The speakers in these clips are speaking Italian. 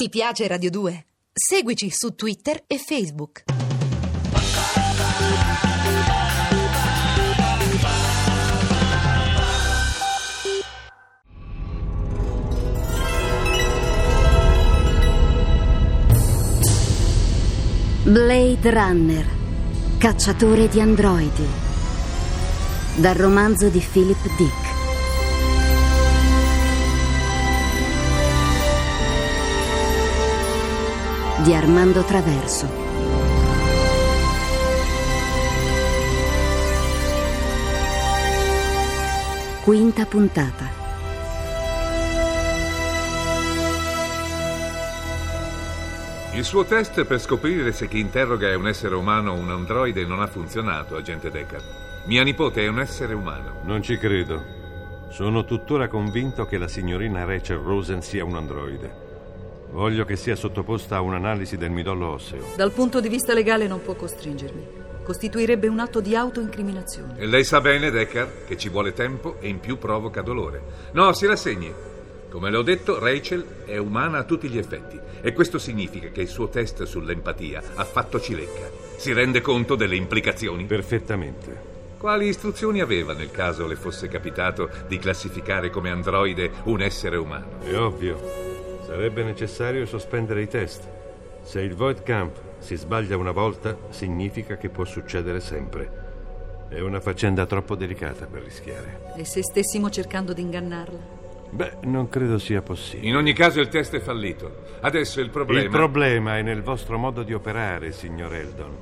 Ti piace Radio 2? Seguici su Twitter e Facebook. Blade Runner, cacciatore di androidi. Dal romanzo di Philip Dick. Di Armando Traverso. Quinta puntata. Il suo test per scoprire se chi interroga è un essere umano o un androide non ha funzionato, agente Deckard. Mia nipote è un essere umano. Non ci credo. Sono tuttora convinto che la signorina Rachel Rosen sia un androide. Voglio che sia sottoposta a un'analisi del midollo osseo. Dal punto di vista legale non può costringermi. Costituirebbe un atto di autoincriminazione. E lei sa bene, Deckard, che ci vuole tempo e in più provoca dolore. No, si rassegni. Come le ho detto, Rachel è umana a tutti gli effetti e questo significa che il suo test sull'empatia ha fatto cilecca. Si rende conto delle implicazioni? Perfettamente. Quali istruzioni aveva nel caso le fosse capitato di classificare come androide un essere umano? È ovvio. Sarebbe necessario sospendere i test. Se il Void Camp si sbaglia una volta, significa che può succedere sempre. È una faccenda troppo delicata per rischiare. E se stessimo cercando di ingannarla? Beh, non credo sia possibile. In ogni caso il test è fallito. Adesso il problema... Il problema è nel vostro modo di operare, signor Eldon.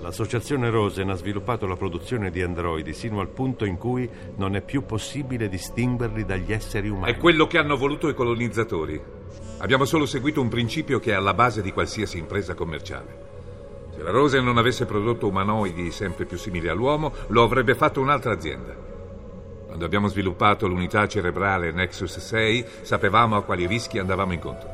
L'associazione Rosen ha sviluppato la produzione di androidi sino al punto in cui non è più possibile distinguerli dagli esseri umani. È quello che hanno voluto i colonizzatori. Abbiamo solo seguito un principio che è alla base di qualsiasi impresa commerciale. Se la Rosen non avesse prodotto umanoidi sempre più simili all'uomo, lo avrebbe fatto un'altra azienda. Quando abbiamo sviluppato l'unità cerebrale Nexus 6, sapevamo a quali rischi andavamo incontro.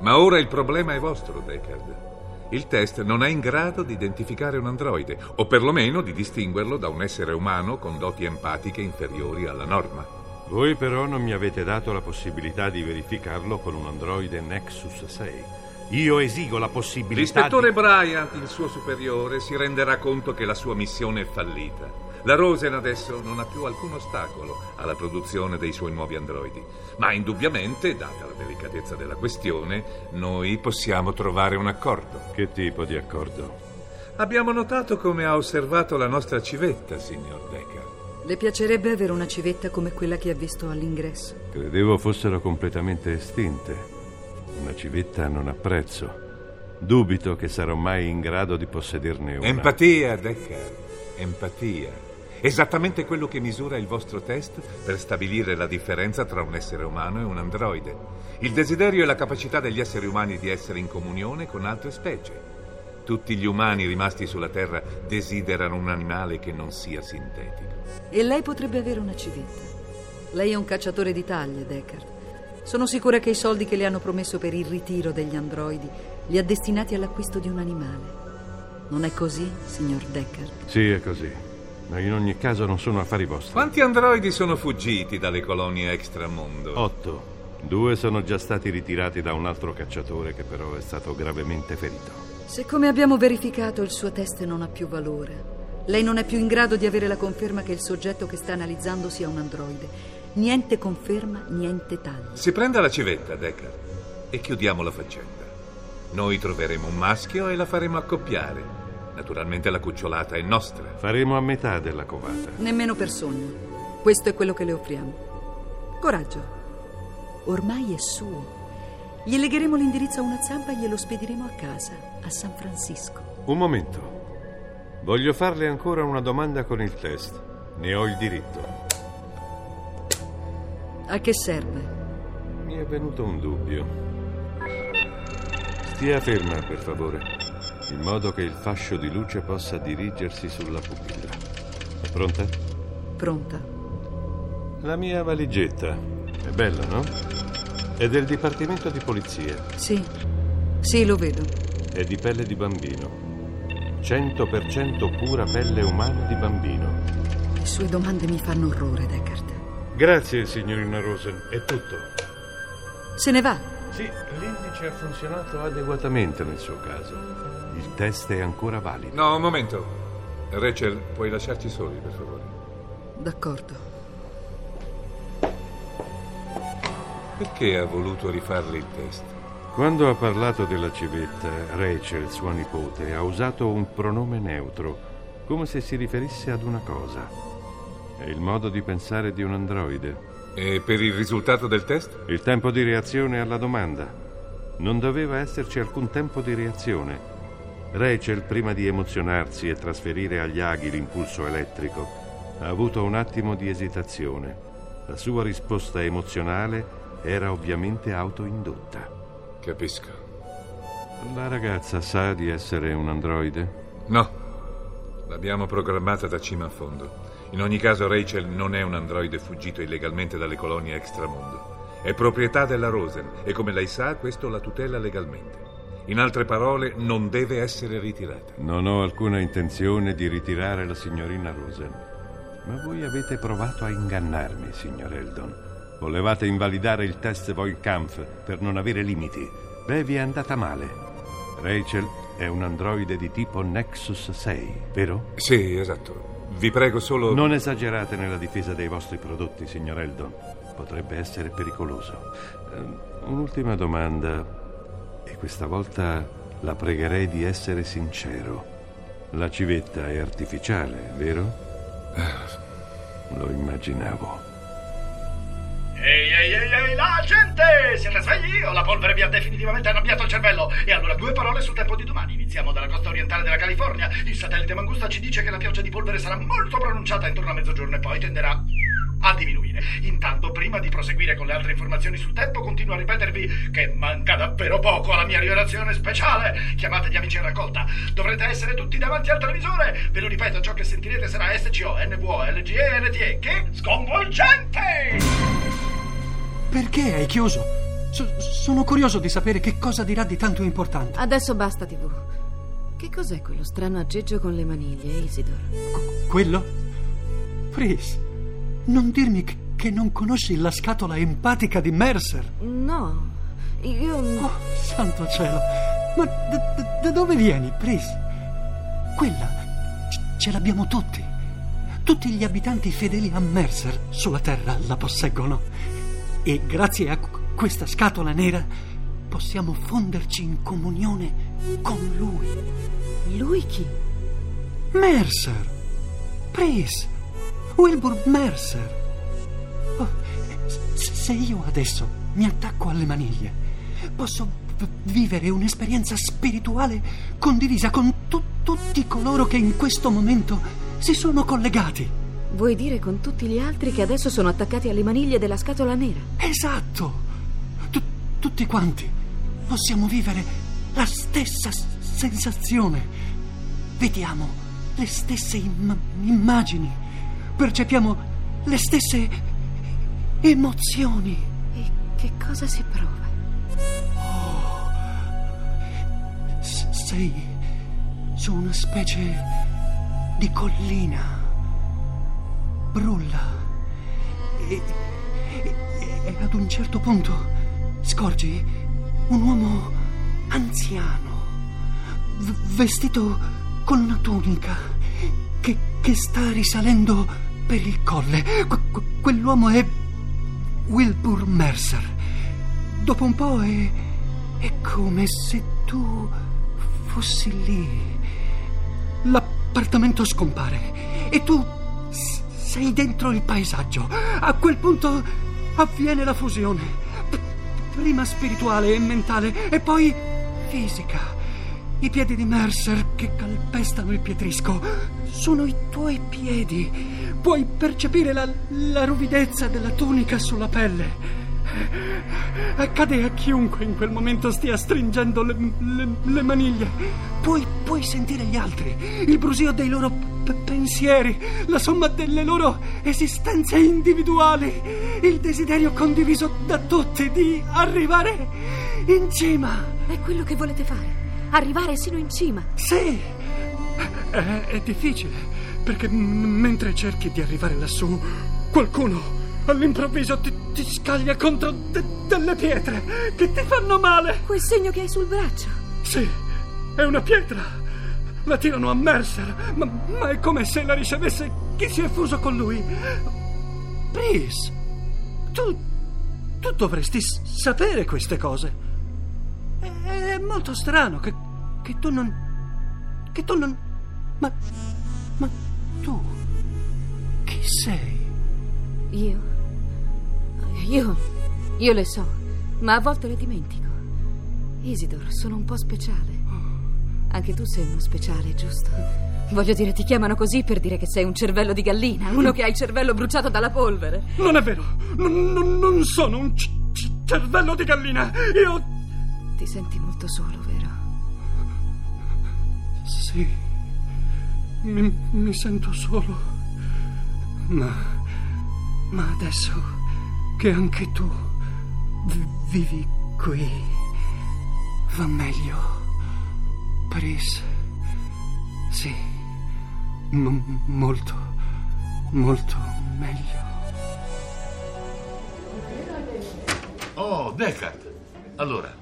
Ma ora il problema è vostro, Deckard. Il test non è in grado di identificare un androide, o perlomeno di distinguerlo da un essere umano con doti empatiche inferiori alla norma. Voi però non mi avete dato la possibilità di verificarlo con un androide Nexus 6. Io esigo la possibilità L'ispettore di... Bryant, il suo superiore, si renderà conto che la sua missione è fallita. La Rosen adesso non ha più alcun ostacolo alla produzione dei suoi nuovi androidi, ma indubbiamente, data la delicatezza della questione, noi possiamo trovare un accordo. Che tipo di accordo? Abbiamo notato come ha osservato la nostra civetta, signor Decker. Le piacerebbe avere una civetta come quella che ha visto all'ingresso? Credevo fossero completamente estinte. Una civetta non ha prezzo. Dubito che sarò mai in grado di possederne una. Empatia, Decker. Empatia. Esattamente quello che misura il vostro test per stabilire la differenza tra un essere umano e un androide. Il desiderio e la capacità degli esseri umani di essere in comunione con altre specie. Tutti gli umani rimasti sulla Terra desiderano un animale che non sia sintetico. E lei potrebbe avere una civetta. Lei è un cacciatore di taglie, Deckard. Sono sicura che i soldi che le hanno promesso per il ritiro degli androidi li ha destinati all'acquisto di un animale. Non è così, signor Deckard? Sì, è così. Ma in ogni caso non sono affari vostri. Quanti androidi sono fuggiti dalle colonie extramondo? Otto. Due sono già stati ritirati da un altro cacciatore che però è stato gravemente ferito. Se come abbiamo verificato il suo test non ha più valore, lei non è più in grado di avere la conferma che il soggetto che sta analizzando sia un androide. Niente conferma, niente tagli. Si prenda la civetta, Deckard, e chiudiamo la faccenda. Noi troveremo un maschio e la faremo accoppiare. Naturalmente la cucciolata è nostra. Faremo a metà della covata. Nemmeno per sogno. Questo è quello che le offriamo. Coraggio. Ormai è suo. Gli legheremo l'indirizzo a una zampa e glielo spediremo a casa, a San Francisco. Un momento. Voglio farle ancora una domanda con il test. Ne ho il diritto. A che serve? Mi è venuto un dubbio. Stia ferma, per favore, in modo che il fascio di luce possa dirigersi sulla pupilla. È pronta? Pronta. La mia valigetta. È bella, no? È del Dipartimento di Polizia. Sì, sì, lo vedo. È di pelle di bambino. 100% pura pelle umana di bambino. Le sue domande mi fanno orrore, Deckard. Grazie, signorina Rosen. È tutto. Se ne va. Sì, l'indice ha funzionato adeguatamente nel suo caso. Il test è ancora valido. No, un momento. Rachel, puoi lasciarci soli, per favore? D'accordo. Perché ha voluto rifarle il test? Quando ha parlato della civetta, Rachel, sua nipote, ha usato un pronome neutro, come se si riferisse ad una cosa. È il modo di pensare di un androide. E per il risultato del test? Il tempo di reazione alla domanda. Non doveva esserci alcun tempo di reazione. Rachel, prima di emozionarsi e trasferire agli aghi l'impulso elettrico, ha avuto un attimo di esitazione. La sua risposta emozionale era ovviamente autoindotta. Capisco. La ragazza sa di essere un androide? No, l'abbiamo programmata da cima a fondo. In ogni caso Rachel non è un androide fuggito illegalmente dalle colonie extramondo. È proprietà della Rosen e come lei sa questo la tutela legalmente. In altre parole, non deve essere ritirata. Non ho alcuna intenzione di ritirare la signorina Rosen. Ma voi avete provato a ingannarmi, signor Eldon. Volevate invalidare il test Voigtkampf per non avere limiti. Beh, vi è andata male. Rachel è un androide di tipo Nexus 6, vero? Sì, esatto. Vi prego solo... Non esagerate nella difesa dei vostri prodotti, signor Eldon. Potrebbe essere pericoloso. Eh, un'ultima domanda. E questa volta la pregherei di essere sincero. La civetta è artificiale, vero? Eh. Lo immaginavo. Gente! Siete svegli o la polvere vi ha definitivamente arrabbiato il cervello? E allora due parole sul tempo di domani. Iniziamo dalla costa orientale della California. Il satellite Mangusta ci dice che la pioggia di polvere sarà molto pronunciata intorno a mezzogiorno e poi tenderà a diminuire. Intanto, prima di proseguire con le altre informazioni sul tempo, continuo a ripetervi che manca davvero poco alla mia rivelazione speciale. Chiamate gli amici in raccolta. Dovrete essere tutti davanti al televisore. Ve lo ripeto, ciò che sentirete sarà SCO, NVO, LGE, NTE. Che sconvolgente! Perché hai chiuso? So- sono curioso di sapere che cosa dirà di tanto importante. Adesso basta, TV. Che cos'è quello strano aggeggio con le maniglie, Isidor? Qu- quello? Pris, non dirmi che, che non conosci la scatola empatica di Mercer. No, io. Oh, santo cielo! Ma da, da- da dove vieni, Pris? Quella c- ce l'abbiamo tutti. Tutti gli abitanti fedeli a Mercer sulla Terra la posseggono. E grazie a qu- questa scatola nera possiamo fonderci in comunione con lui. Lui chi? Mercer! Pris! Wilbur Mercer! Oh, se io adesso mi attacco alle maniglie, posso vivere un'esperienza spirituale condivisa con tu- tutti coloro che in questo momento si sono collegati. Vuoi dire con tutti gli altri che adesso sono attaccati alle maniglie della scatola nera? Esatto! Tu- tutti quanti possiamo vivere la stessa s- sensazione. Vediamo le stesse im- immagini. Percepiamo le stesse emozioni. E che cosa si prova? S- sei su una specie di collina. Brulla. E, e- e ad un certo punto scorgi un uomo anziano, v- vestito con una tunica, che, che sta risalendo per il colle. Que- que- quell'uomo è Wilbur Mercer. Dopo un po' è, è come se tu fossi lì. L'appartamento scompare e tu sei dentro il paesaggio. A quel punto avviene la fusione. Prima spirituale e mentale e poi fisica. I piedi di Mercer che calpestano il pietrisco sono i tuoi piedi. Puoi percepire la, la ruvidezza della tunica sulla pelle. Accade a chiunque in quel momento stia stringendo le, le- le maniglie. Puoi, puoi sentire gli altri, il brusio dei loro p- pensieri, la somma delle loro esistenze individuali, il desiderio condiviso da tutti di arrivare in cima. È quello che volete fare? Arrivare sino in cima? Sì, è, è difficile, perché m- mentre cerchi di arrivare lassù, qualcuno all'improvviso ti, ti scaglia contro de- delle pietre che ti fanno male. Quel segno che hai sul braccio. Sì, è una pietra. La tirano a Mercer, ma, ma è come se la ricevesse chi si è fuso con lui. Pris, tu, tu dovresti s- sapere queste cose. È, è molto strano che, che tu non... che tu non... Ma... ma tu... chi sei? Io? Io. Io le so, ma a volte le dimentico. Isidor, sono un po' speciale. Anche tu sei uno speciale, giusto? Voglio dire, ti chiamano così per dire che sei un cervello di gallina, uno che ha il cervello bruciato dalla polvere. Non è vero, non, non- non sono un c- c- cervello di gallina. Io... Ti senti molto solo, vero? Sì, mi, mi sento solo. Ma, ma adesso che anche tu vi- vivi qui, va meglio. Pris, sì, m- molto, molto meglio. Oh, Deckard. Allora,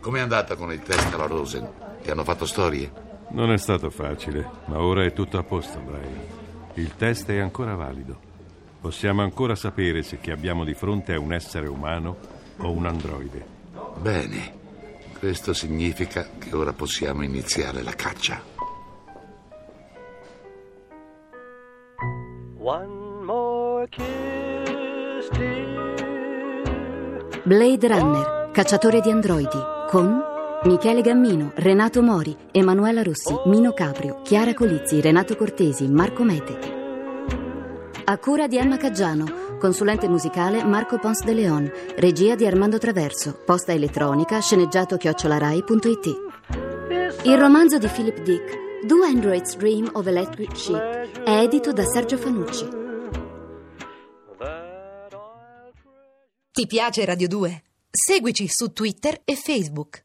com'è andata con il test alla Rosen? Ti hanno fatto storie? Non è stato facile, ma ora è tutto a posto, Brian. Il test è ancora valido. Possiamo ancora sapere se chi abbiamo di fronte è un essere umano o un androide. Bene. Questo significa che ora possiamo iniziare la caccia. One more kiss, dear. Blade Runner, cacciatore di androidi, con Michele Gammino, Renato Mori, Emanuela Rossi, Mino Caprio, Chiara Colizzi, Renato Cortesi, Marco Mete. A cura di Emma Caggiano, consulente musicale Marco Pons de Leon, regia di Armando Traverso, posta elettronica sceneggiato chiocciolarai.it. Il romanzo di Philip Dick, Do Androids Dream of Electric Sheep, è edito da Sergio Fanucci. Ti piace Radio 2? Seguici su Twitter e Facebook.